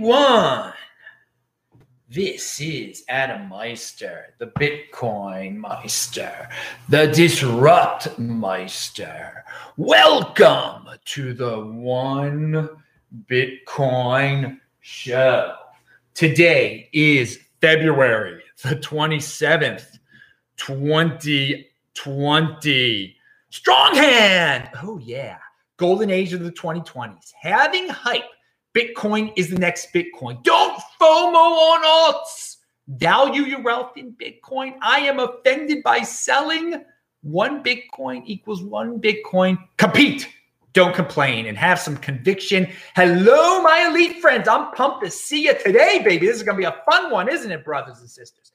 everyone. This is Adam Meister, the Bitcoin Meister, the Disrupt Meister. Welcome to the One Bitcoin Show. Today is February the 27th, 2020. Strong hand. Oh, yeah. Golden age of the 2020s. Halving hype Bitcoin is the next Bitcoin. Don't FOMO on alts. Value your wealth in Bitcoin. I am offended by selling. One Bitcoin equals one Bitcoin. Compete. Don't complain and have some conviction. Hello, my elite friends. I'm pumped to see you today, baby. This is going to be a fun one, isn't it, brothers and sisters?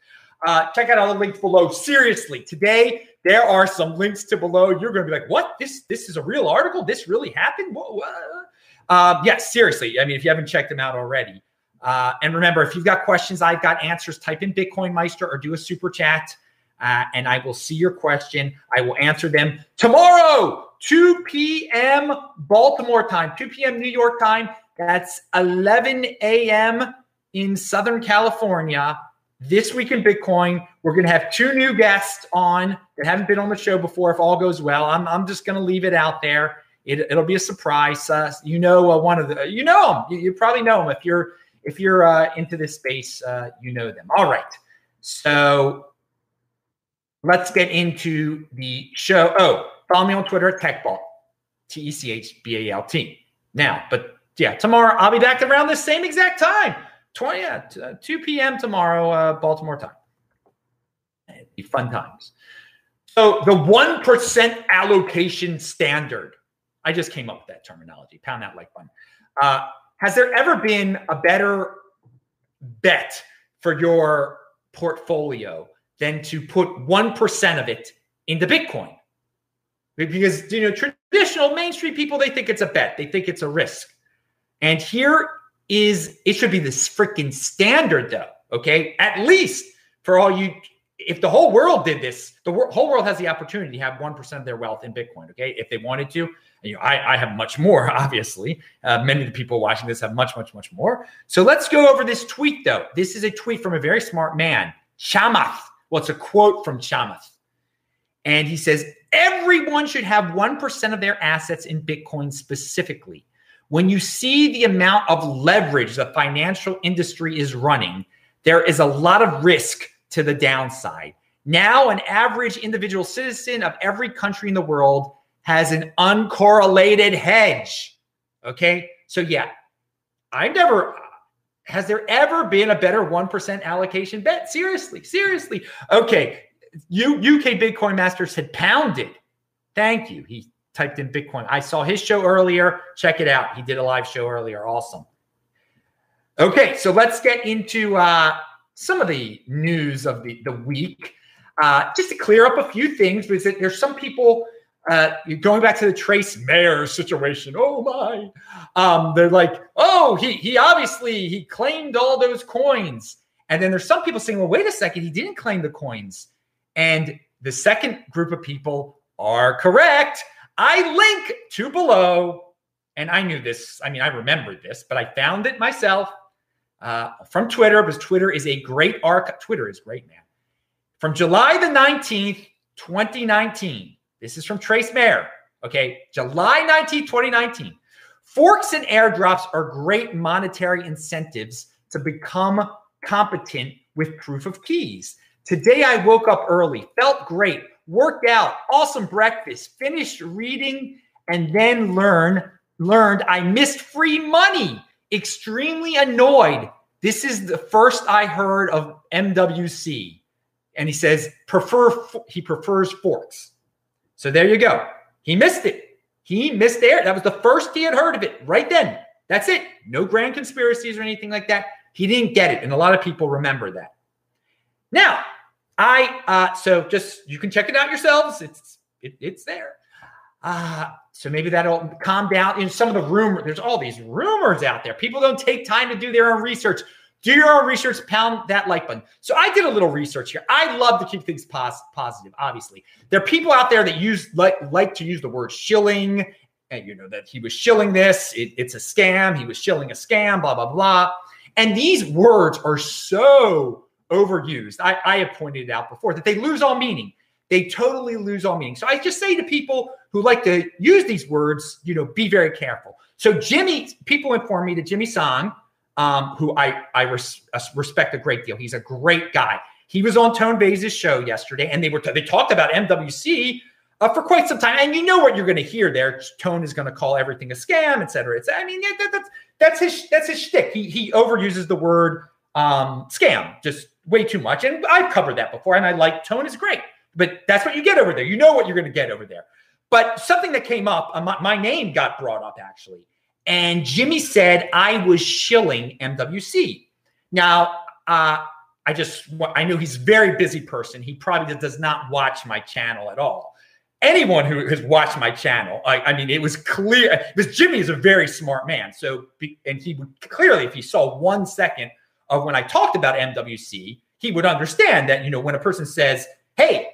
Uh, check out all the links below. Seriously, today there are some links to below. You're going to be like, "What? This this is a real article? This really happened?" What, what? Uh, yes, seriously. I mean, if you haven't checked them out already. Uh, and remember, if you've got questions, I've got answers. Type in Bitcoin Meister or do a super chat, uh, and I will see your question. I will answer them tomorrow, 2 p.m. Baltimore time, 2 p.m. New York time. That's 11 a.m. in Southern California. This week in Bitcoin, we're going to have two new guests on that haven't been on the show before. If all goes well, I'm, I'm just going to leave it out there. It, will be a surprise. Uh, you know, uh, one of the you know them. You, you, probably know them if you're if you're uh, into this space. Uh, you know them. All right. So let's get into the show. Oh, follow me on Twitter at TechBalt, T E C H B A L T. Now, but yeah, tomorrow I'll be back around the same exact time, 20 uh, 2 p.m. tomorrow, uh, Baltimore time. It'd be fun times. So the one percent allocation standard I just came up with that terminology. Pound that like button. Uh, has there ever been a better bet for your portfolio than to put 1% of it into Bitcoin? Because, you know, traditional Main Street people, they think it's a bet, they think it's a risk. And here is, it should be this freaking standard, though. Okay. At least for all you if the whole world did this, the whole world has the opportunity to have 1% of their wealth in Bitcoin. Okay. If they wanted to, you know, I, I have much more, obviously. Uh, many of the people watching this have much, much, much more. So let's go over this tweet, though. This is a tweet from a very smart man, Chamath. Well, it's a quote from Chamath. And he says, everyone should have 1% of their assets in Bitcoin specifically. When you see the amount of leverage the financial industry is running, there is a lot of risk to the downside. Now, an average individual citizen of every country in the world has an uncorrelated hedge. Okay. So, yeah, I've never, has there ever been a better 1% allocation bet? Seriously, seriously. Okay. UK Bitcoin Masters had pounded. Thank you. He typed in Bitcoin. I saw his show earlier. Check it out. He did a live show earlier. Awesome. Okay, so let's get into uh, some of the news of the, the week. Uh, just to clear up a few things, because there's some people uh, going back to the Trace Mayer situation. Oh my! Um, they're like, oh, he he obviously he claimed all those coins, and then there's some people saying, well, wait a second, he didn't claim the coins. And the second group of people are correct. I link to below, and I knew this. I mean, I remembered this, but I found it myself uh, from Twitter because Twitter is a great arc. Twitter is great, man. From July the 19th, 2019. This is from Trace Mayer. Okay. July 19, 2019. Forks and airdrops are great monetary incentives to become competent with proof of keys. Today I woke up early, felt great, worked out, awesome breakfast, finished reading, and then learn learned I missed free money extremely annoyed. This is the first I heard of MWC. And he says, prefer he prefers forks. So there you go. He missed it. He missed there. That was the first he had heard of it right then. That's it. No grand conspiracies or anything like that. He didn't get it. And a lot of people remember that. Now, I uh so just you can check it out yourselves. It's it, it's there. Uh so maybe that'll calm down. In some of the rumor, there's all these rumors out there. People don't take time to do their own research. Do your own research, pound that like button. So I did a little research here. I love to keep things pos- positive, obviously. There are people out there that use like like to use the word shilling, and you know that he was shilling this, it, it's a scam, he was shilling a scam, blah, blah, blah. And these words are so overused. I, I have pointed it out before that they lose all meaning. They totally lose all meaning. So I just say to people who like to use these words, you know, be very careful. So Jimmy, people inform me that Jimmy Song, um, who I I res- uh, respect a great deal. He's a great guy. He was on Tone Vays' show yesterday, and they were t- they talked about MWC uh, for quite some time. And you know what you're going to hear there. Tone is going to call everything a scam, et cetera. It's, I mean, that, that's that's his that's his shtick. He he overuses the word um, scam just way too much, and I've covered that before. And I like Tone is great, but that's what you get over there. You know what you're going to get over there. But something that came up, uh, my, my name got brought up actually, and Jimmy said I was shilling MWC. Now, uh, I just I know he's a very busy person. He probably does not watch my channel at all anyone who has watched my channel, I, I, mean, it was clear because Jimmy is a very smart man. So, and he would clearly, if he saw one second of when I talked about MWC, he would understand that, you know, when a person says, Hey,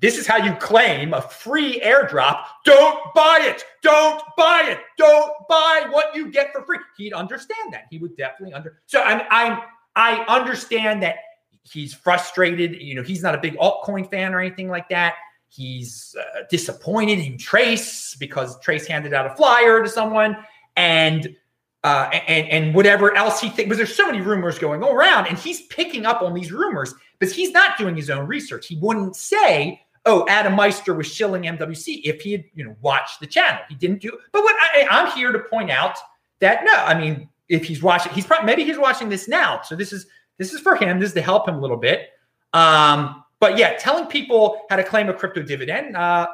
this is how you claim a free airdrop. Don't buy it. Don't buy it. Don't buy what you get for free. He'd understand that. He would definitely under. So I'm, I'm, I understand that he's frustrated. You know, he's not a big altcoin fan or anything like that. He's uh, disappointed in Trace because Trace handed out a flyer to someone, and uh, and and whatever else he thinks. Because there's so many rumors going around, and he's picking up on these rumors because he's not doing his own research. He wouldn't say, "Oh, Adam Meister was shilling MWC" if he had you know watched the channel. He didn't do. But what I, I'm here to point out that no, I mean, if he's watching, he's probably maybe he's watching this now. So this is this is for him. This is to help him a little bit. Um, but yeah, telling people how to claim a crypto dividend, uh,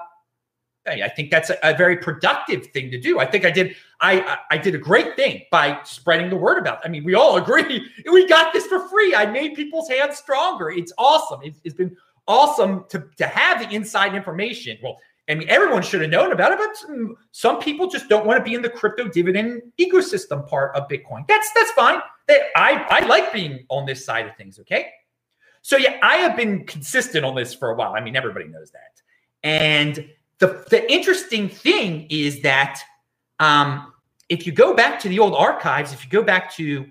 I think that's a, a, very productive thing to do. I think I did. I I did a great thing by spreading the word about. It. I mean, we all agree we got this for free. I made people's hands stronger. It's awesome. it's, it's been awesome to to have the inside information. Well, I mean, everyone should have known about it, but some, some people just don't want to be in the crypto dividend ecosystem part of Bitcoin. That's that's fine. I I like being on this side of things. Okay. So yeah, I have been consistent on this for a while. I mean, everybody knows that. And the the interesting thing is that um, if you go back to the old archives, if you go back to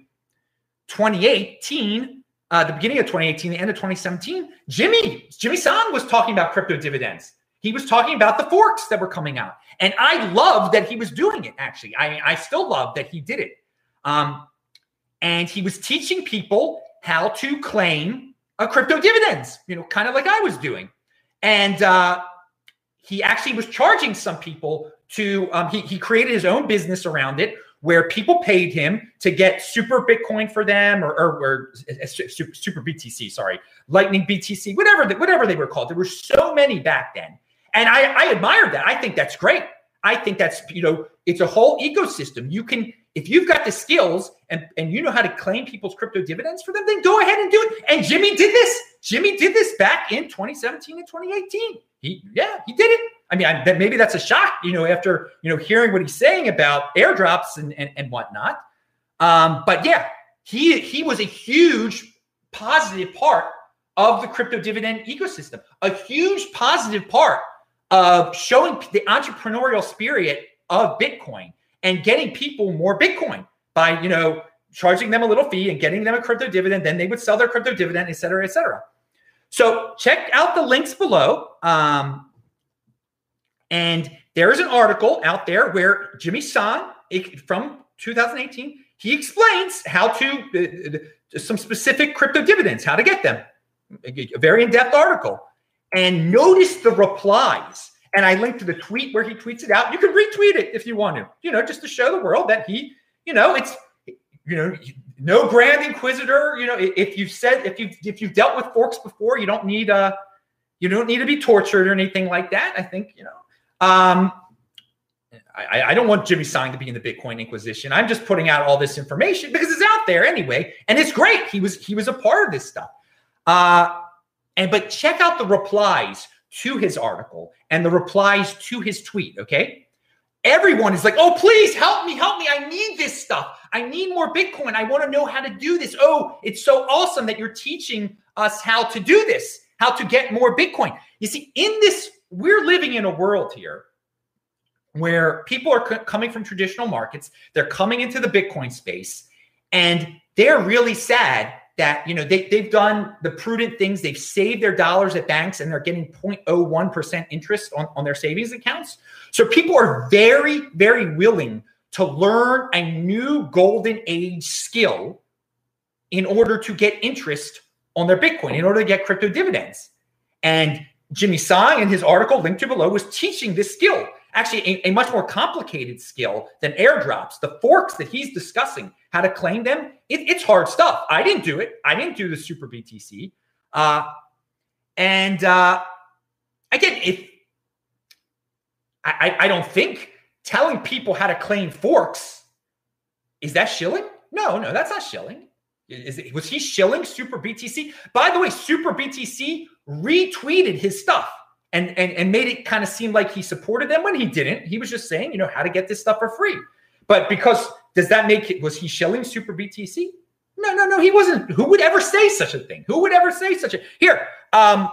2018, uh, the beginning of 2018, the end of 2017, Jimmy Jimmy Song was talking about crypto dividends. He was talking about the forks that were coming out, and I love that he was doing it. Actually, I I still love that he did it. Um, and he was teaching people how to claim a crypto dividends, you know, kind of like I was doing. And uh, he actually was charging some people to, um, he, he created his own business around it where people paid him to get super Bitcoin for them or, or, or uh, super, BTC, sorry, Lightning BTC, whatever, the, whatever they were called. There were so many back then. And I, I admired that. I think that's great. I think that's, you know, it's a whole ecosystem. You can, if you've got the skills and, and you know how to claim people's crypto dividends for them, then go ahead and do it. And Jimmy did this. Jimmy did this back in 2017 and 2018. He, yeah, he did it. I mean, I, that maybe that's a shock, you know, after, you know, hearing what he's saying about airdrops and, and, and whatnot. Um, but yeah, he, he was a huge positive part of the crypto dividend ecosystem, a huge positive part of showing the entrepreneurial spirit of Bitcoin and getting people more Bitcoin by, you know, charging them a little fee and getting them a crypto dividend. Then they would sell their crypto dividend, et cetera, et cetera. So check out the links below. Um, and there is an article out there where Jimmy Song from 2018, he explains how to uh, some specific crypto dividends, how to get them. A very in-depth article. And notice the replies and I linked to the tweet where he tweets it out. You can retweet it if you want to, you know, just to show the world that he, you know, it's, you know, no grand inquisitor. You know, if you've said if you if you've dealt with forks before, you don't need uh you don't need to be tortured or anything like that. I think you know. Um, I, I don't want Jimmy Song to be in the Bitcoin Inquisition. I'm just putting out all this information because it's out there anyway, and it's great. He was he was a part of this stuff. Uh, and but check out the replies to his article and the replies to his tweet. Okay. Everyone is like, oh, please help me, help me. I need this stuff. I need more Bitcoin. I want to know how to do this. Oh, it's so awesome that you're teaching us how to do this, how to get more Bitcoin. You see, in this, we're living in a world here where people are c- coming from traditional markets, they're coming into the Bitcoin space, and they're really sad that you know they, they've done the prudent things. They've saved their dollars at banks and they're getting 0.01% interest on, on their savings accounts. So people are very very willing to learn a new golden age skill in order to get interest on their bitcoin in order to get crypto dividends. And jimmy song in his article linked to below was teaching this skill actually a, a much more complicated skill than airdrops the forks that he's discussing how to claim them. It, it's hard stuff. I didn't do it. I didn't do the super BTC. Uh, and uh, again, if I, I don't think telling people how to claim forks is that shilling? No, no, that's not shilling. Is it, was he shilling Super BTC? By the way, Super BTC retweeted his stuff and, and, and made it kind of seem like he supported them when he didn't. He was just saying, you know, how to get this stuff for free. But because does that make it, was he shilling Super BTC? No, no, no, he wasn't. Who would ever say such a thing? Who would ever say such a here? Um,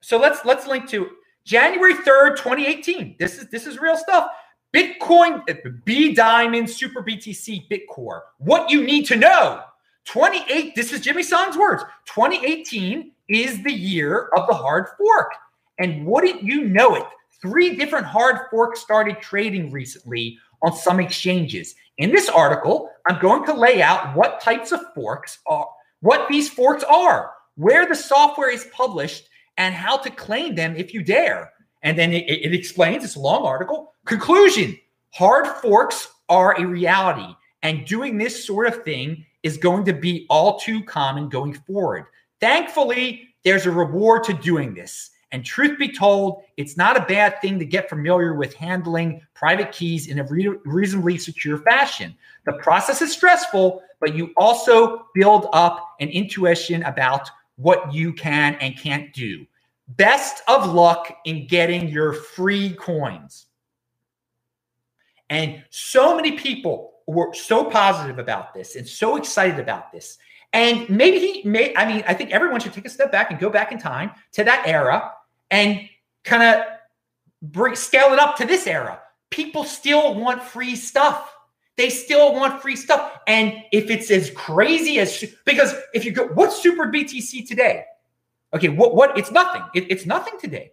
so let's let's link to January 3rd, 2018. This is this is real stuff. Bitcoin, B Diamond, Super BTC, Bitcore. What you need to know. 28, this is Jimmy Song's words. 2018 is the year of the hard fork. And wouldn't you know it? Three different hard forks started trading recently on some exchanges. In this article, I'm going to lay out what types of forks are, what these forks are, where the software is published, and how to claim them if you dare. And then it, it explains, it's a long article. Conclusion hard forks are a reality, and doing this sort of thing is going to be all too common going forward. Thankfully, there's a reward to doing this. And truth be told, it's not a bad thing to get familiar with handling private keys in a re- reasonably secure fashion. The process is stressful, but you also build up an intuition about what you can and can't do. Best of luck in getting your free coins. And so many people were so positive about this and so excited about this. And maybe he may, I mean, I think everyone should take a step back and go back in time to that era and kind of bring scale it up to this era. People still want free stuff. They still want free stuff. And if it's as crazy as because if you go, what's super BTC today? Okay, what what it's nothing. It, it's nothing today.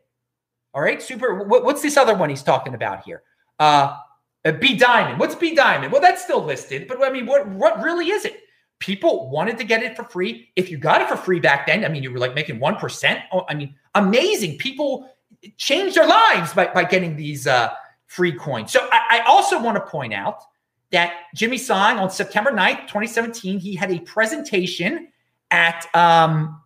All right, super. What, what's this other one he's talking about here? Uh, B Diamond. What's B Diamond? Well, that's still listed, but I mean, what what really is it? People wanted to get it for free. If you got it for free back then, I mean, you were like making 1%. Oh, I mean, amazing. People changed their lives by, by getting these uh, free coins. So I, I also want to point out that Jimmy Song on September 9th, 2017, he had a presentation at um,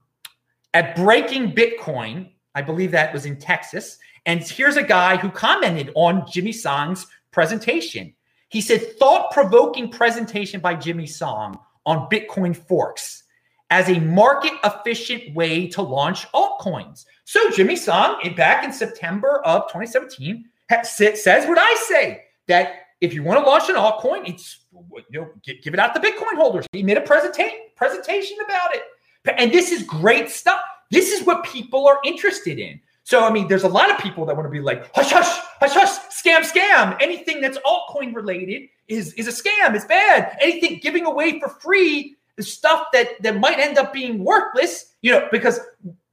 at Breaking Bitcoin. I believe that was in Texas. And here's a guy who commented on Jimmy Song's presentation. He said, thought provoking presentation by Jimmy Song on Bitcoin forks as a market efficient way to launch altcoins. So Jimmy Song, back in September of 2017, says what I say that if you want to launch an altcoin, it's you know give it out to Bitcoin holders. He made a presentation presentation about it, and this is great stuff. This is what people are interested in. So I mean, there's a lot of people that want to be like hush hush hush hush scam scam. Anything that's altcoin related is is a scam. It's bad. Anything giving away for free is stuff that that might end up being worthless. You know, because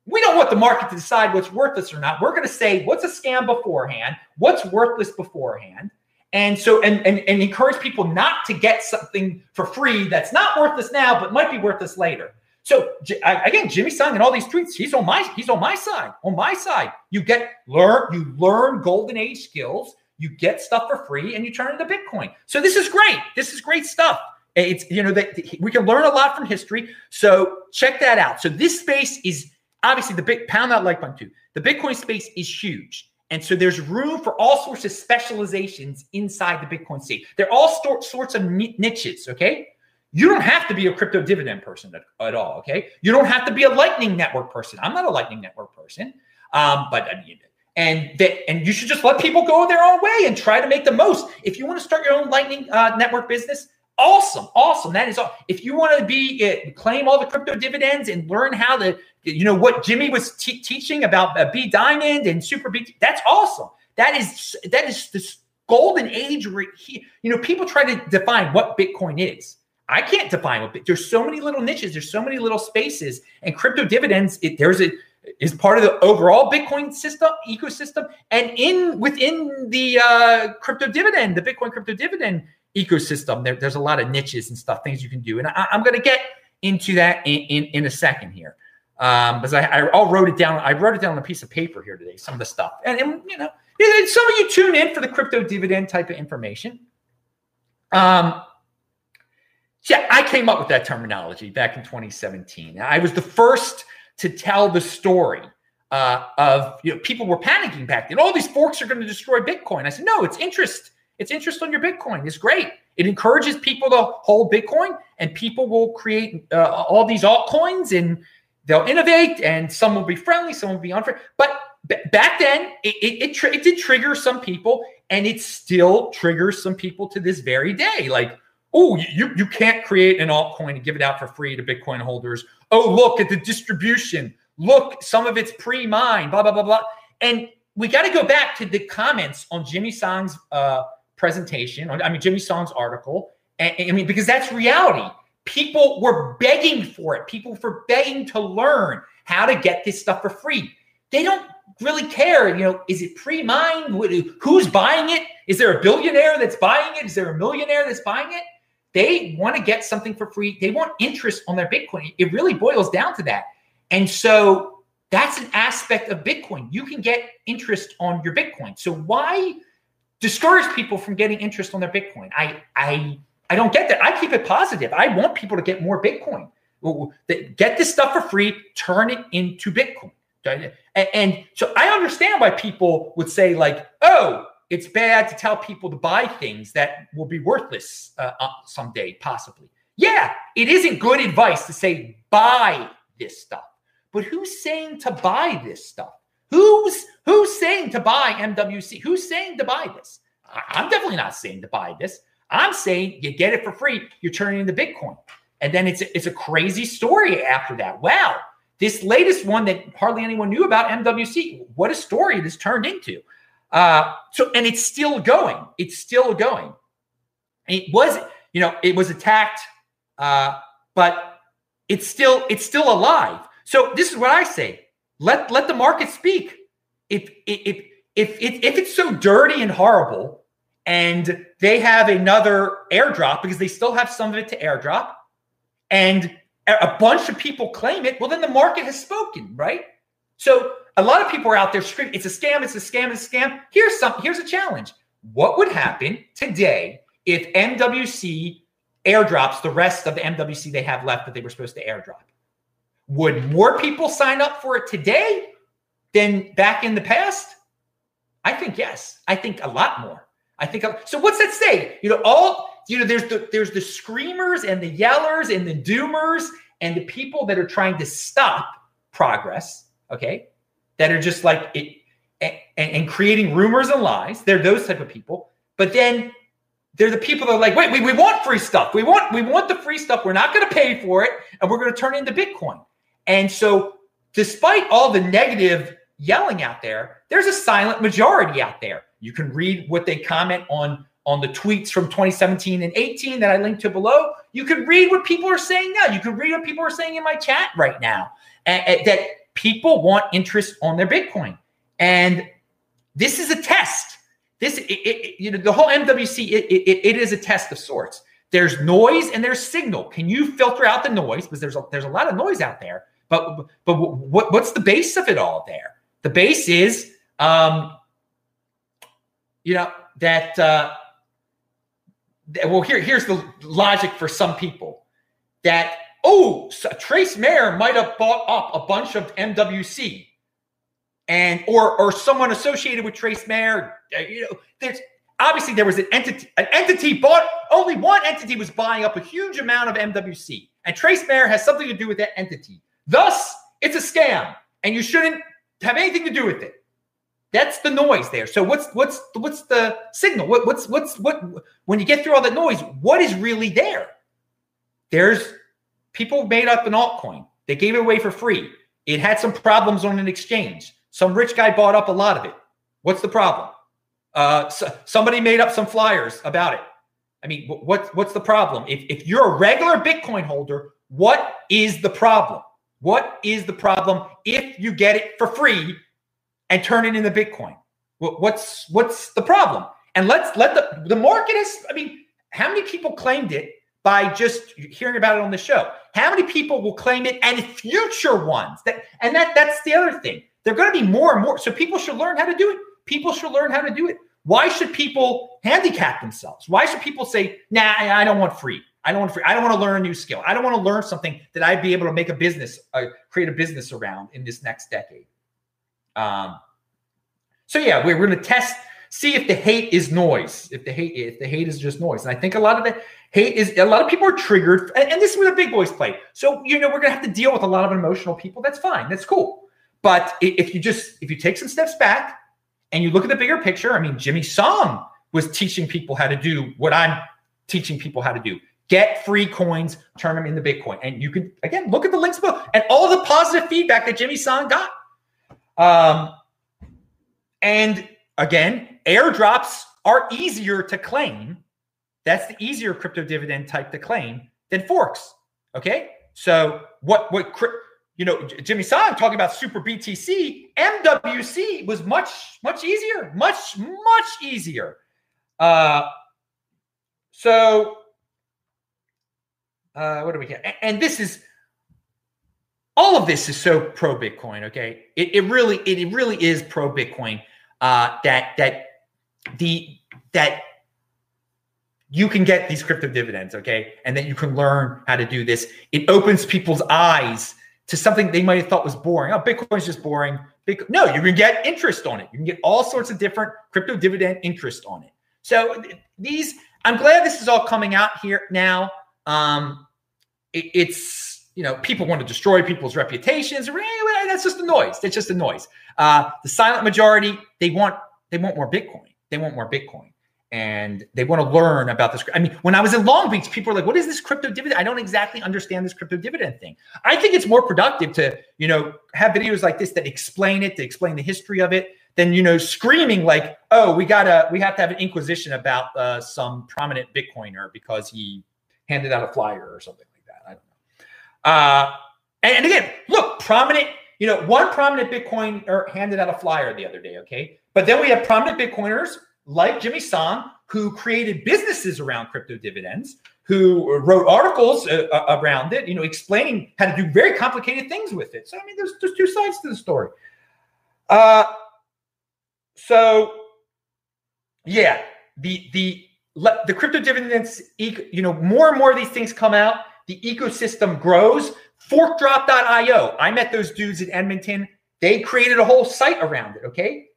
we don't want the market to decide what's worthless or not. We're going to say what's a scam beforehand, what's worthless beforehand. And so, and, and, and encourage people not to get something for free that's not worthless now, but might be worthless later. So again, Jimmy Song and all these tweets, he's on my he's on my side. On my side, you get learn you learn golden age skills, you get stuff for free, and you turn into Bitcoin. So this is great. This is great stuff. It's you know that we can learn a lot from history. So check that out. So this space is obviously the big pound that like button too. The Bitcoin space is huge. And so there's room for all sorts of specializations inside the Bitcoin space. They're all st- sorts of niches, okay? You don't have to be a crypto dividend person at, at, all, okay? You don't have to be a Lightning Network person. I'm not a Lightning Network person, um, but uh, and that and you should just let people go their own way and try to make the most. If you want to start your own Lightning uh, Network business, awesome, awesome. That is all. If you want to be uh, claim all the crypto dividends and learn how to you know what Jimmy was te- teaching about uh, B Diamond and Super B. That's awesome. That is that is this golden age where he, you know people try to define what Bitcoin is. I can't define what there's so many little niches, there's so many little spaces, and crypto dividends. It, there's a is part of the overall Bitcoin system ecosystem, and in within the uh, crypto dividend, the Bitcoin crypto dividend ecosystem, there, there's a lot of niches and stuff, things you can do, and I, am going to get into that in, in, in a second here, um, because I, I all wrote it down. I wrote it down on a piece of paper here today, some of the stuff, and, and you know, some of you tune in for the crypto dividend type of information. Um, came up with that terminology back in 2017. I was the first to tell the story uh, of you know people were panicking back then. All these forks are going to destroy Bitcoin. I said, no, it's interest. It's interest on your Bitcoin. It's great. It encourages people to hold Bitcoin, and people will create uh, all these altcoins, and they'll innovate, and some will be friendly, some will be unfriendly. But b- back then, it it, it, it did trigger some people, and it still triggers some people to this very day. Like oh, you, you can't create an altcoin and give it out for free to Bitcoin holders. Oh, look at the distribution. Look, some of it's pre-mined, blah, blah, blah, blah. And we got to go back to the comments on Jimmy Song's uh, presentation, I mean, Jimmy Song's article. And, I mean, because that's reality. People were begging for it. People were begging to learn how to get this stuff for free. They don't really care. You know, is it pre-mined? Who's buying it? Is there a billionaire that's buying it? Is there a millionaire that's buying it? They want to get something for free. They want interest on their Bitcoin. It really boils down to that. And so that's an aspect of Bitcoin. You can get interest on your Bitcoin. So why discourage people from getting interest on their Bitcoin? I I I don't get that. I keep it positive. I want people to get more Bitcoin. Get this stuff for free, turn it into Bitcoin. And so I understand why people would say, like, oh, it's bad to tell people to buy things that will be worthless uh, uh, someday, possibly. Yeah, it isn't good advice to say buy this stuff. But who's saying to buy this stuff? Who's who's saying to buy MWC? Who's saying to buy this? I'm definitely not saying to buy this. I'm saying you get it for free, you're turning into Bitcoin. And then it's it's a crazy story after that. Wow, this latest one that hardly anyone knew about MWC, what a story this turned into. Uh, so, and it's still going. It's still going. It was, you know, it was attacked, uh, but it's still it's still alive. So this is what I say: let let the market speak. If if if if, if it's so dirty and horrible, and they have another airdrop because they still have some of it to airdrop, and a bunch of people claim it, well, then the market has spoken, right? So a lot of people are out there screaming, it's a scam, it's a scam, it's a scam. Here's some, here's a challenge. What would happen today if MWC airdrops the rest of the MWC they have left that they were supposed to airdrop? Would more people sign up for it today than back in the past? I think yes. I think a lot more. I think so. What's that say? You know, all you know, there's the there's the screamers and the yellers and the doomers and the people that are trying to stop progress. Okay, that are just like it and, and creating rumors and lies. They're those type of people. But then they're the people that are like, wait, we, we want free stuff. We want we want the free stuff. We're not going to pay for it, and we're going to turn into Bitcoin. And so, despite all the negative yelling out there, there's a silent majority out there. You can read what they comment on on the tweets from 2017 and 18 that I linked to below. You can read what people are saying now. You can read what people are saying in my chat right now. And, and that people want interest on their Bitcoin. And this is a test. This, it, it, you know, the whole MWC, it, it is a test of sorts. There's noise and there's signal. Can you filter out the noise? Because there's a, there's a lot of noise out there. But but what, what's the base of it all there? The base is, um, you know, that, uh, that well, here here's the logic for some people that oh, so Trace Mayer might have bought up a bunch of MWC, and or or someone associated with Trace Mayer. Uh, you know, there's obviously there was an entity. An entity bought only one entity was buying up a huge amount of MWC, and Trace Mayer has something to do with that entity. Thus, it's a scam, and you shouldn't have anything to do with it. That's the noise there. So what's what's what's the signal? What, what's what's what when you get through all that noise? What is really there? There's people made up an altcoin. They gave it away for free. It had some problems on an exchange. Some rich guy bought up a lot of it. What's the problem? Uh, so somebody made up some flyers about it. I mean, what, what's the problem? If, if you're a regular Bitcoin holder, what is the problem? What is the problem if you get it for free and turn it into Bitcoin? What, What's what's the problem? And let's let the the market is. I mean, how many people claimed it by just hearing about it on the show? How many people will claim it and future ones? That and that that's the other thing. They're going to be more and more. So people should learn how to do it. People should learn how to do it. Why should people handicap themselves? Why should people say, "Nah, I don't want free. I don't want free. I don't want to learn a new skill. I don't want to learn something that I'd be able to make a business, uh, create a business around in this next decade." Um, so yeah, we're, we're going to test, see if the hate is noise. If the hate, if the hate is just noise, and I think a lot of the hate is a lot of people are triggered, and, and this is where the big boys play. So you know, we're to have to deal with a lot of emotional people. That's fine. That's cool. But if you just if you take some steps back and you look at the bigger picture, I mean, Jimmy Song was teaching people how to do what I'm teaching people how to do. Get free coins, turn them into Bitcoin. And you can, again, look at the links below and all the positive feedback that Jimmy Song got. Um, and again, airdrops are easier to claim. That's the easier crypto dividend type to claim than forks. Okay. So what, what, you know, Jimmy Song talking about Super BTC, MWC was much, much easier, much, much easier. Uh, so, uh, what do we get? And this is all of this is so pro Bitcoin. Okay, it, it really, it really is pro Bitcoin. Uh, that that the that you can get these crypto dividends. Okay, and then you can learn how to do this. It opens people's eyes to something they might have thought was boring. Oh, Bitcoin's just boring. Bitcoin. No, you can get interest on it. You can get all sorts of different crypto dividend interest on it. So these, I'm glad this is all coming out here now. Um, it, it's you know people want to destroy people's reputations. That's just the noise. That's just the noise. Uh, the silent majority they want they want more Bitcoin. They want more Bitcoin and they want to learn about this. I mean, when I was in Long Beach, people were like, "What is this crypto dividend?" I don't exactly understand this crypto dividend thing. I think it's more productive to, you know, have videos like this that explain it, to explain the history of it, than you know, screaming like, "Oh, we gotta, we have to have an inquisition about uh, some prominent Bitcoiner because he handed out a flyer or something like that." I don't know. Uh, and, and again, look, prominent. You know, one prominent Bitcoiner handed out a flyer the other day. Okay, but then we have prominent Bitcoiners like Jimmy Song, who created businesses around crypto dividends, who wrote articles uh, uh, around it, you know, explaining how to do very complicated things with it. So I mean, there's there's two sides to the story. Uh, so yeah, the the the crypto dividends, you know, more and more of these things come out. The ecosystem grows. Forkdrop.io. I met those dudes in Edmonton. They created a whole site around it. Okay,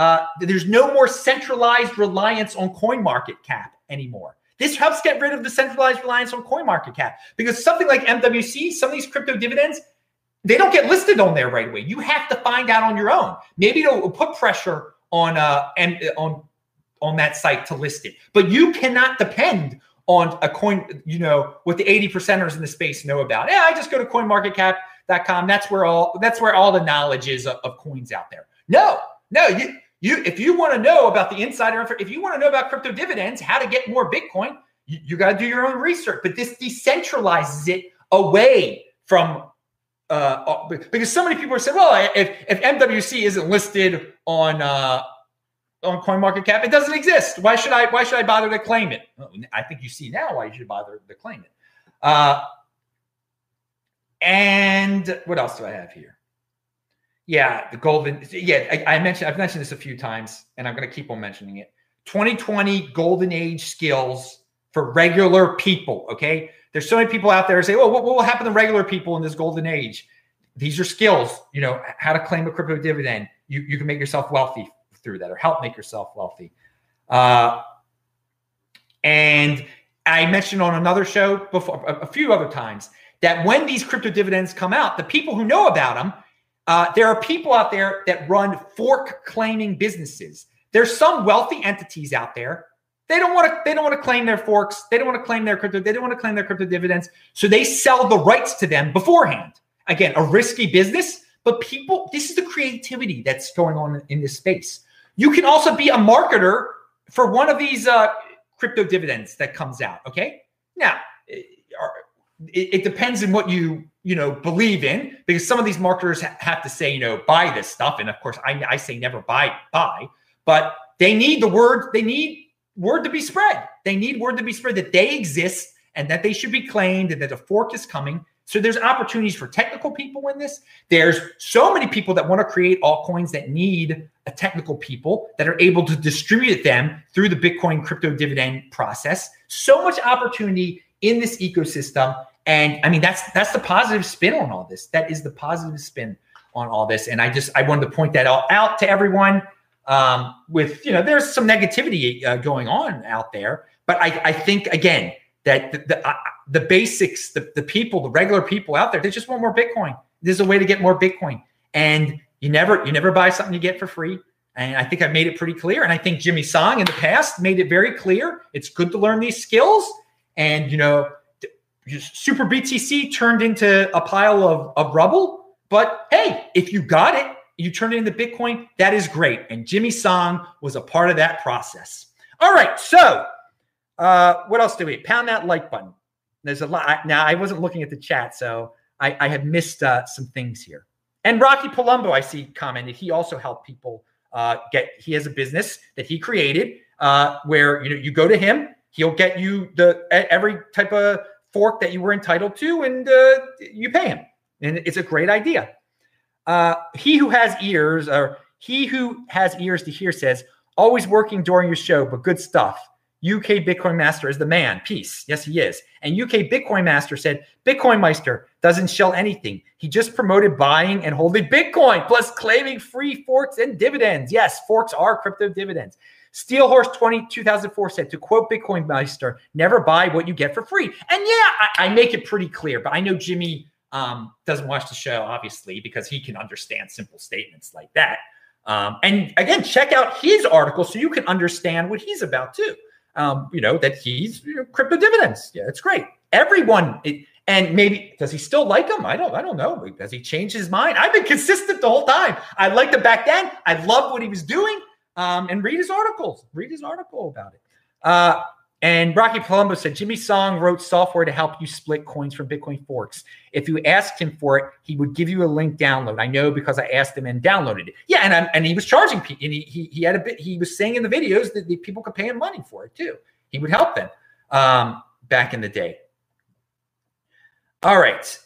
uh, there's no more centralized reliance on coin market cap anymore. This helps get rid of the centralized reliance on coin market cap because something like MWC, some of these crypto dividends, they don't get listed on there right away. You have to find out on your own. Maybe it'll put pressure on uh and on on that site to list it, but you cannot depend on a coin. You know what the eighty percenters in the space know about. Yeah, I just go to CoinMarketCap.com. That's where all that's where all the knowledge is of, of coins out there. No, no, you you if you want to know about the insider, if you want to know about crypto dividends, how to get more Bitcoin, you, you got to do your own research. But this decentralizes it away from uh, because so many people are saying, well, if if MWC isn't listed on uh, on CoinMarketCap, it doesn't exist. Why should I why should I bother to claim it? Well, I think you see now why you should bother to claim it. Uh, and what else do I have here? Yeah, the golden. Yeah, I, I, mentioned. I've mentioned this a few times, and I'm going to keep on mentioning it. 2020 golden age skills for regular people. Okay, there's so many people out there who say, "Well, what, what will happen to regular people in this golden age?" These are skills. You know how to claim a crypto dividend. You you can make yourself wealthy through that, or help make yourself wealthy. Uh, and I mentioned on another show before, a, a few other times, that when these crypto dividends come out, the people who know about them uh, there are people out there that run fork claiming businesses. There's some wealthy entities out there. They don't want to. They don't want to claim their forks. They don't want to claim their crypto. They don't want to claim their crypto dividends. So they sell the rights to them beforehand. Again, a risky business, but people. This is the creativity that's going on in this space. You can also be a marketer for one of these uh, crypto dividends that comes out. Okay. Now, it, it depends on what you you know believe in because some of these marketers ha- have to say you know buy this stuff and of course I, I say never buy buy but they need the word they need word to be spread they need word to be spread that they exist and that they should be claimed and that a fork is coming so there's opportunities for technical people in this. There's so many people that want to create altcoins that need a technical people that are able to distribute them through the Bitcoin crypto dividend process. So much opportunity in this ecosystem. And I mean, that's that's the positive spin on all this. That is the positive spin on all this. And I just I wanted to point that all out to everyone. Um, with you know, there's some negativity uh, going on out there, but I, I think again that the the, uh, the basics, the, the people, the regular people out there, they just want more Bitcoin. There's a way to get more Bitcoin, and you never you never buy something you get for free. And I think I made it pretty clear. And I think Jimmy Song in the past made it very clear. It's good to learn these skills. And you know, Super BTC turned into a pile of, of rubble. But hey, if you got it, you turned it into Bitcoin, that is great. And Jimmy Song was a part of that process. All right. So uh, what else do we pound that like button? There's a lot. Now I wasn't looking at the chat, so I, I have missed uh, some things here. And Rocky Palumbo, I see commented. He also helped people uh, get. He has a business that he created uh, where you know you go to him, he'll get you the every type of fork that you were entitled to, and uh, you pay him. And it's a great idea. Uh, he who has ears, or he who has ears to hear, says, "Always working during your show, but good stuff." UK Bitcoin Master is the man. Peace. Yes, he is. And UK Bitcoin Master said, Bitcoin Meister doesn't shell anything. He just promoted buying and holding Bitcoin, plus claiming free forks and dividends. Yes, forks are crypto dividends. Steel Horse 20, 2004 said, to quote Bitcoin Meister, never buy what you get for free. And yeah, I, I make it pretty clear, but I know Jimmy um, doesn't watch the show, obviously, because he can understand simple statements like that. Um, and again, check out his article so you can understand what he's about too um, you know, that he's you know, crypto dividends. Yeah, it's great. Everyone, it, and maybe does he still like him? I don't, I don't know. Does he change his mind? I've been consistent the whole time. I liked him back then. I loved what he was doing. Um, and read his articles. Read his article about it. Uh, and Rocky Palumbo said Jimmy Song wrote software to help you split coins from Bitcoin forks. If you asked him for it, he would give you a link download. I know because I asked him and downloaded it. Yeah, and I'm, and he was charging people. And he, he he had a bit. He was saying in the videos that the people could pay him money for it too. He would help them um, back in the day. All right.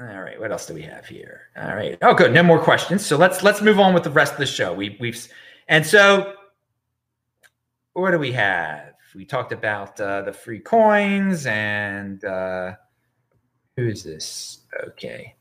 All right. What else do we have here? All right. Oh, good. No more questions. So let's let's move on with the rest of the show. We we've and so what do we have? We talked about uh, the free coins and uh, who is this? Okay.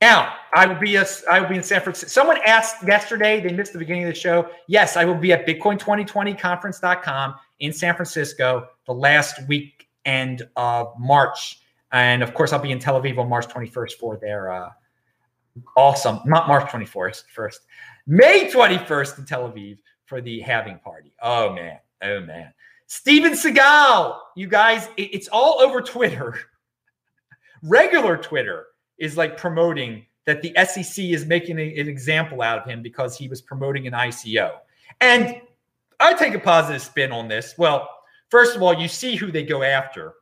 Now I will be a, I will be in San Francisco. Someone asked yesterday. They missed the beginning of the show. Yes, I will be at Bitcoin 2020 conference.com in San Francisco the last weekend of March, and of course I'll be in Tel Aviv on March 21st for their uh, awesome not March 24th first May 21st in Tel Aviv for the halving party. Oh man, oh man. Steven Seagal, you guys, it's all over Twitter. Regular Twitter is like promoting that the SEC is making an example out of him because he was promoting an ICO. And I take a positive spin on this. Well, first of all, you see who they go after.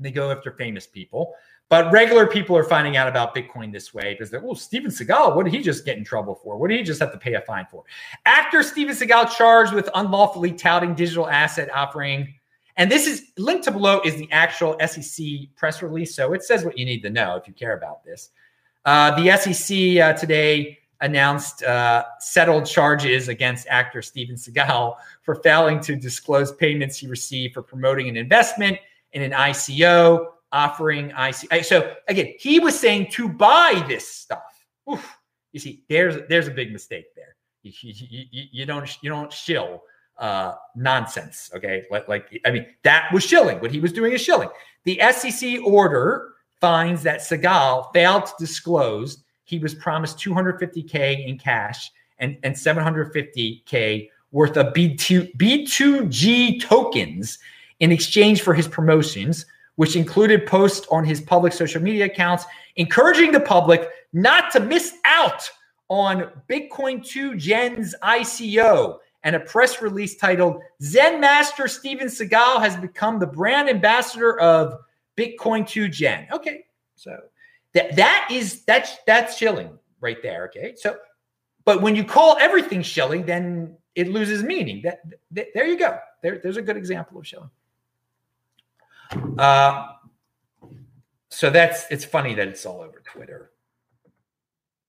They go after famous people. But regular people are finding out about Bitcoin this way because they're, oh, Steven Seagal, what did he just get in trouble for? What did he just have to pay a fine for? Actor Steven Seagal charged with unlawfully touting digital asset offering. And this is linked to below is the actual SEC press release. So it says what you need to know if you care about this. Uh, the SEC uh, today announced uh, settled charges against actor Steven Seagal for failing to disclose payments he received for promoting an investment in an ICO offering IC. So again, he was saying to buy this stuff. Oof. You see, there's there's a big mistake there. You, you, you, you don't you don't shill uh, nonsense. Okay, like, like I mean that was shilling. What he was doing is shilling. The SEC order finds that Seagal failed to disclose he was promised 250k in cash and and 750k worth of B2 B2G tokens in exchange for his promotions which included posts on his public social media accounts encouraging the public not to miss out on Bitcoin 2 Gen's ICO and a press release titled Zen Master Steven Seagal has become the brand ambassador of Bitcoin 2 Gen. Okay, so that that is that's that's shilling right there. Okay, so but when you call everything shilling, then it loses meaning. That, that there you go. There, there's a good example of shilling. Uh, so that's it's funny that it's all over Twitter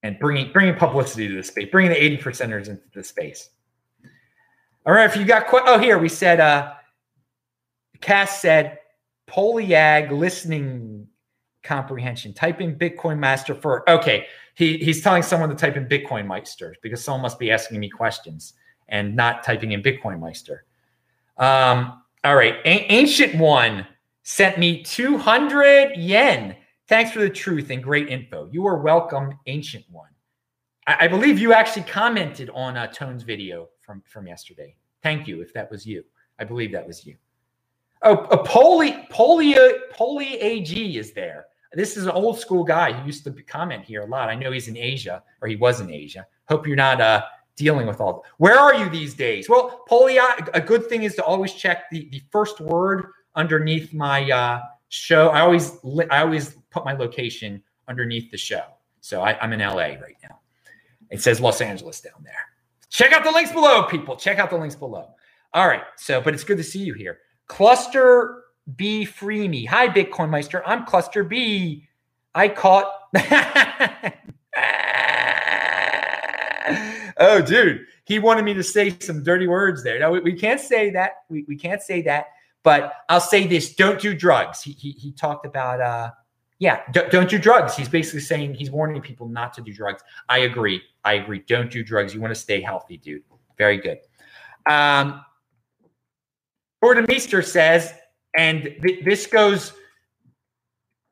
and bringing bringing publicity to the space, bringing the eighty percenters into the space. All right, if you got oh here we said uh, Cass said Polyag listening comprehension. Type in Bitcoin Master for okay. He he's telling someone to type in Bitcoin Meister because someone must be asking me questions and not typing in Bitcoin Meister. Um, all right, A- Ancient One sent me 200 yen. Thanks for the truth and great info. You are welcome, Ancient One. I, I believe you actually commented on uh, Tone's video from from yesterday. Thank you, if that was you. I believe that was you. Oh, a Poly Poly Poly AG is there. This is an old school guy who used to comment here a lot. I know he's in Asia, or he was in Asia. Hope you're not uh, dealing with all. Where are you these days? Well, Poly, a good thing is to always check the the first word underneath my uh, show. I always I always put my location underneath the show. So I, I'm in LA right now. It says Los Angeles down there. Check out the links below, people. Check out the links below. All right. So, but it's good to see you here. Cluster B free me. Hi, Bitcoin Meister. I'm Cluster B. I caught. oh, dude. He wanted me to say some dirty words there. No, we, we can't say that. We, we can't say that. But I'll say this don't do drugs. He, he, he talked about, uh, yeah, don't, don't do drugs. He's basically saying he's warning people not to do drugs. I agree. I agree. Don't do drugs. You want to stay healthy, dude. Very good. Um, Meester says, and th- this goes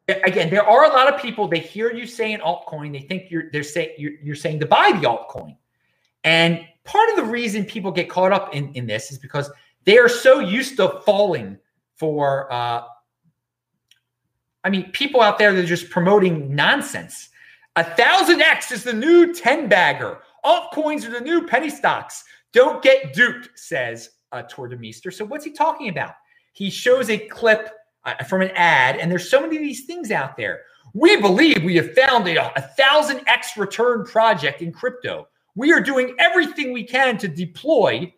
again. There are a lot of people. They hear you saying altcoin. They think you're they're saying you're, you're saying to buy the altcoin. And part of the reason people get caught up in, in this is because they are so used to falling for, uh, I mean, people out there that are just promoting nonsense. A thousand X is the new 10 bagger. Altcoins are the new penny stocks. Don't get duped, says uh, Tor Demeester. So, what's he talking about? He shows a clip uh, from an ad, and there's so many of these things out there. We believe we have found a, a thousand X return project in crypto. We are doing everything we can to deploy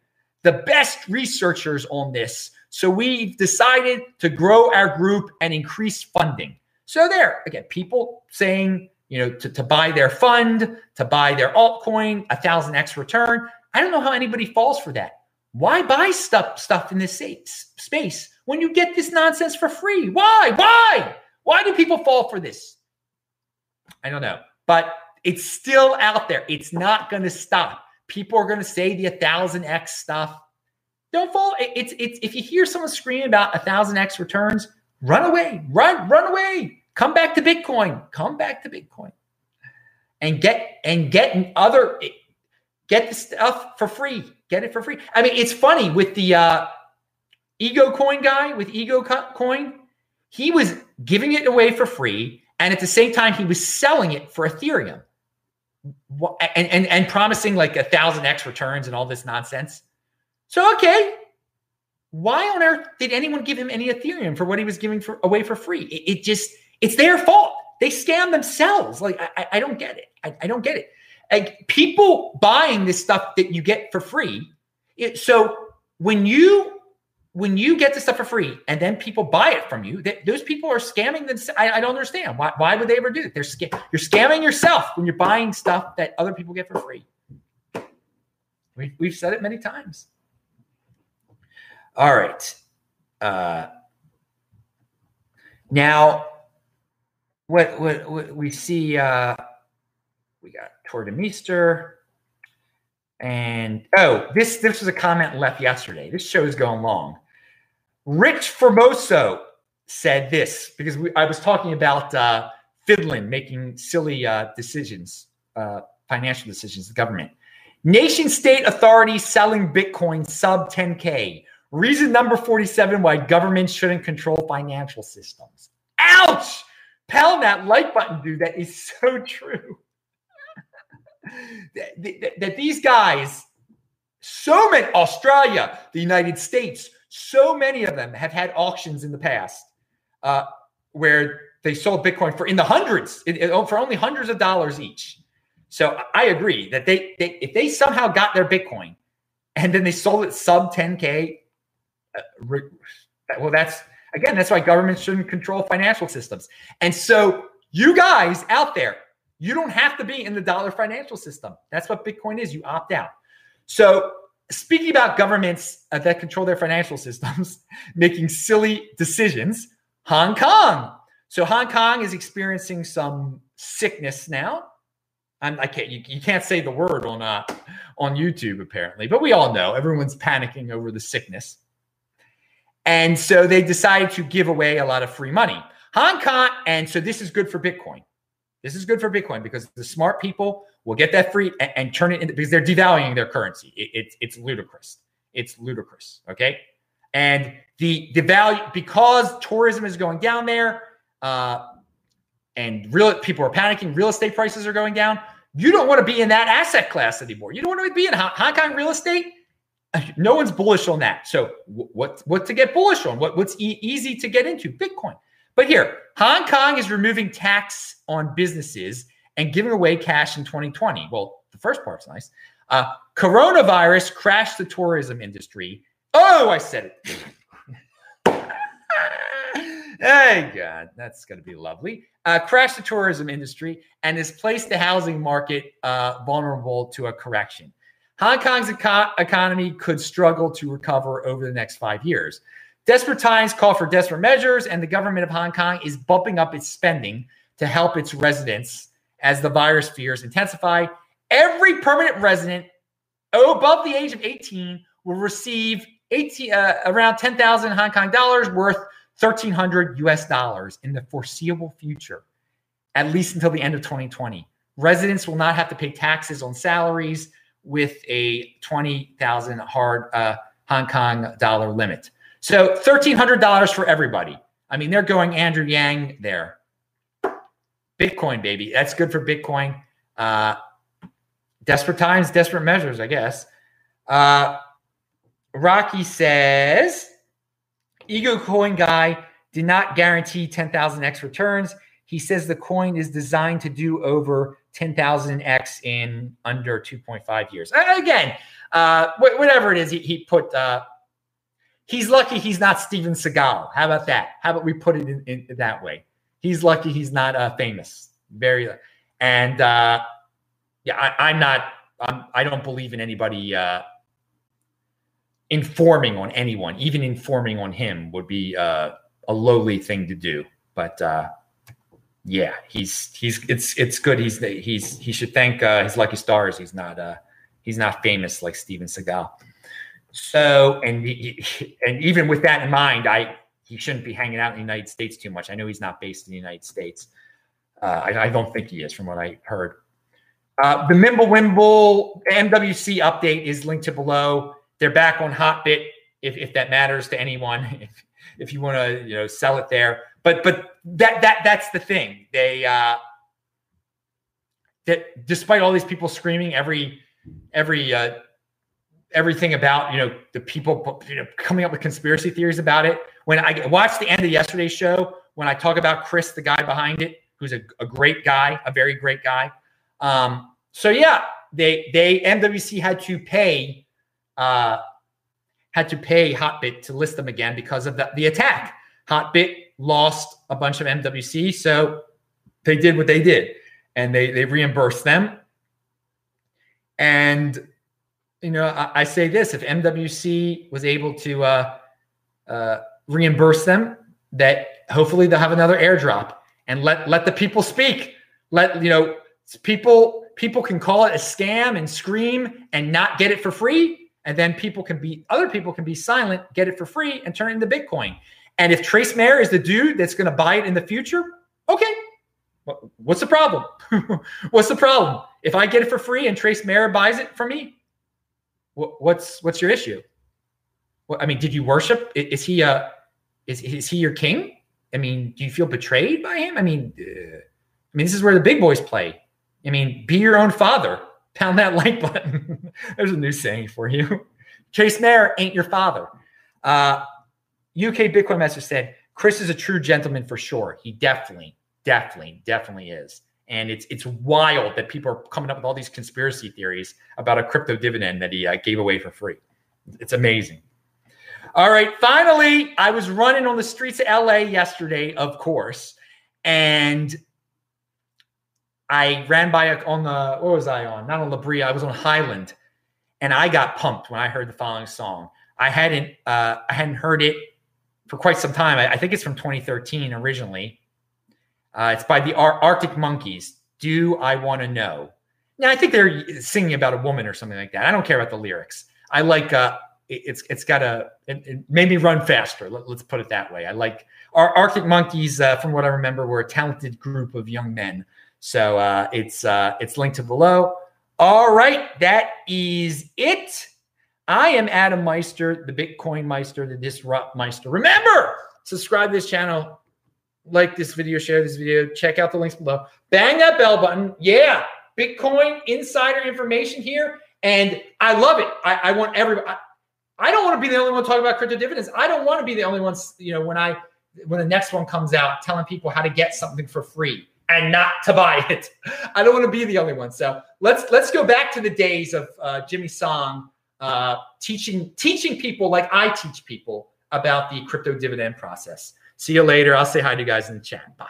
the best researchers on this. So we've decided to grow our group and increase funding. So there, again, people saying, you know, to, to buy their fund, to buy their altcoin, a thousand X return. I don't know how anybody falls for that. Why buy stuff stuff in this space when you get this nonsense for free? Why? Why? Why do people fall for this? I don't know, but it's still out there. It's not going to stop. People are going to say the 1000x stuff. Don't fall. It's it's if you hear someone screaming about 1000x returns, run away. Run run away. Come back to Bitcoin. Come back to Bitcoin. And get and get other get the stuff for free. Get it for free. I mean, it's funny with the uh Ego Coin guy with Ego Coin, he was giving it away for free and at the same time he was selling it for Ethereum and, and, and promising like a thousand X returns and all this nonsense. So, okay, why on earth did anyone give him any Ethereum for what he was giving for, away for free? It, it just, it's their fault. They scam themselves. Like, I, I don't get it. I, I, don't get it. Like, people buying this stuff that you get for free. It, so, when you when you get this stuff for free and then people buy it from you, that those people are scamming them. I, I, don't understand why. Why would they ever do that? They're sca- you're scamming yourself when you're buying stuff that other people get for free. We, we've said it many times. All right. Uh, now, what, what, what we see, uh, we got Tor Demeester. And oh, this this was a comment left yesterday. This show is going long. Rich Formoso said this because we, I was talking about uh, Finland making silly uh, decisions, uh, financial decisions, the government. Nation state authorities selling Bitcoin sub 10K. Reason number 47 why governments shouldn't control financial systems. Ouch! Pound that like button, dude. That is so true that, that, these guys So many, Australia, the United States, so many of them have had auctions in the past uh, where they sold Bitcoin for in the hundreds, it, for only hundreds of dollars each. So I agree that they, they if they somehow got their Bitcoin and then they sold it sub 10k, uh, well, that's again that's why governments shouldn't control financial systems. And so you guys out there, you don't have to be in the dollar financial system. That's what Bitcoin is. You opt out. So speaking about governments uh, that control their financial systems making silly decisions, Hong Kong. So Hong Kong is experiencing some sickness now. I'm, I can't. You, you can't say the word on uh, on YouTube apparently, but we all know everyone's panicking over the sickness, and so they decided to give away a lot of free money. Hong Kong, and so this is good for Bitcoin. This is good for Bitcoin because the smart people will get that free and, and turn it into because they're devaluing their currency. It, it, it's ludicrous. It's ludicrous. Okay, and the the value because tourism is going down there. Uh, and real people are panicking, real estate prices are going down. You don't want to be in that asset class anymore. You don't want to be in Hong Kong real estate. No one's bullish on that. So what what to get bullish on? What what's e- easy to get into? Bitcoin. But here, Hong Kong is removing tax on businesses and giving away cash in 2020. Well, the first part's nice. Uh, coronavirus crashed the tourism industry. Oh, I said it. hey, God, that's going to be lovely uh, crashed the tourism industry and has placed the housing market uh, vulnerable to a correction. Hong Kong's eco- economy could struggle to recover over the next five years. Desperate times call for desperate measures, and the government of Hong Kong is bumping up its spending to help its residents as the virus fears intensify. Every permanent resident above the age of 18 will receive 18, uh, around 10,000 Hong Kong dollars worth 1300 US dollars in the foreseeable future, at least until the end of 2020. Residents will not have to pay taxes on salaries with a 20,000 hard uh, Hong Kong dollar limit. So $1,300 for everybody. I mean, they're going Andrew Yang there. Bitcoin, baby. That's good for Bitcoin. Uh, desperate times, desperate measures, I guess. Uh, Rocky says, Ego Coin guy did not guarantee 10,000x returns. He says the coin is designed to do over 10,000x in under 2.5 years. Again, uh, whatever it is, he, he put. Uh, he's lucky he's not Steven Seagal. How about that? How about we put it in, in that way? He's lucky he's not uh, famous. Very, and uh, yeah, I, am not. I'm, I do not believe in anybody uh, informing on anyone, even informing on him, would be uh, a lowly thing to do. But uh, yeah, he's he's it's it's good. He's he's he should thank uh, his lucky stars. He's not uh, he's not famous like Steven Seagal. So and and even with that in mind, I he shouldn't be hanging out in the United States too much. I know he's not based in the United States. Uh, I, I, don't think he is, from what I heard. Uh, the Mimblewimble MWC update is linked to below. They're back on Hotbit if, if that matters to anyone. If, if you want to you know sell it there, but but that that that's the thing. They uh, that despite all these people screaming every every uh, everything about you know the people you know coming up with conspiracy theories about it. When I watched the end of yesterday's show, when I talk about Chris, the guy behind it, who's a, a great guy, a very great guy. Um, so yeah, they they MWC had to pay uh, had to pay Hotbit to list them again because of the, the attack. Hotbit lost a bunch of MWC, so they did what they did, and they they reimbursed them. And you know, I, I say this: if MWC was able to uh, uh, reimburse them, that hopefully they'll have another airdrop and let let the people speak. Let you know people people can call it a scam and scream and not get it for free and then people can be other people can be silent, get it for free, and turn it into Bitcoin. And if Trace Mayer is the dude that's going to buy it in the future, okay, what's the problem? what's the problem? If I get it for free and Trace Mayer buys it from me, what's what's your issue? I mean, did you worship? Is he a is is he your king? I mean, do you feel betrayed by him? I mean, uh, I mean, this is where the big boys play. I mean, be your own father. Pound that like button. There's a new saying for you. Trace Mayer ain't your father. Uh, UK Bitcoin Master said, Chris is a true gentleman for sure. He definitely, definitely, definitely is. And it's it's wild that people are coming up with all these conspiracy theories about a crypto dividend that he uh, gave away for free. It's amazing. All right, finally, I was running on the streets of LA yesterday, of course, and I ran by a, on the what was I on? Not on La Brea, I was on Highland, and I got pumped when I heard the following song. I hadn't uh, I hadn't heard it for quite some time. I, I think it's from 2013 originally. Uh, it's by the Ar- Arctic Monkeys. Do I want to know? Now I think they're singing about a woman or something like that. I don't care about the lyrics. I like uh, it, it's it's got a it, it, made me run faster. Let, us put it that way. I like our Arctic Monkeys. Uh, from what I remember, were a talented group of young men. So uh, it's uh, it's linked to below. All right, that is it. I am Adam Meister, the Bitcoin Meister, the Disrupt Meister. Remember, subscribe this channel, like this video, share this video, check out the links below, bang that bell button. Yeah, Bitcoin insider information here. And I love it. I, I want everybody. I, I don't want to be the only one talking about crypto dividends. I don't want to be the only ones, you know, when I when the next one comes out, telling people how to get something for free and not to buy it. I don't want to be the only one. So let's let's go back to the days of uh, Jimmy Song uh, teaching teaching people like I teach people about the crypto dividend process. See you later. I'll say hi to you guys in the chat. Bye.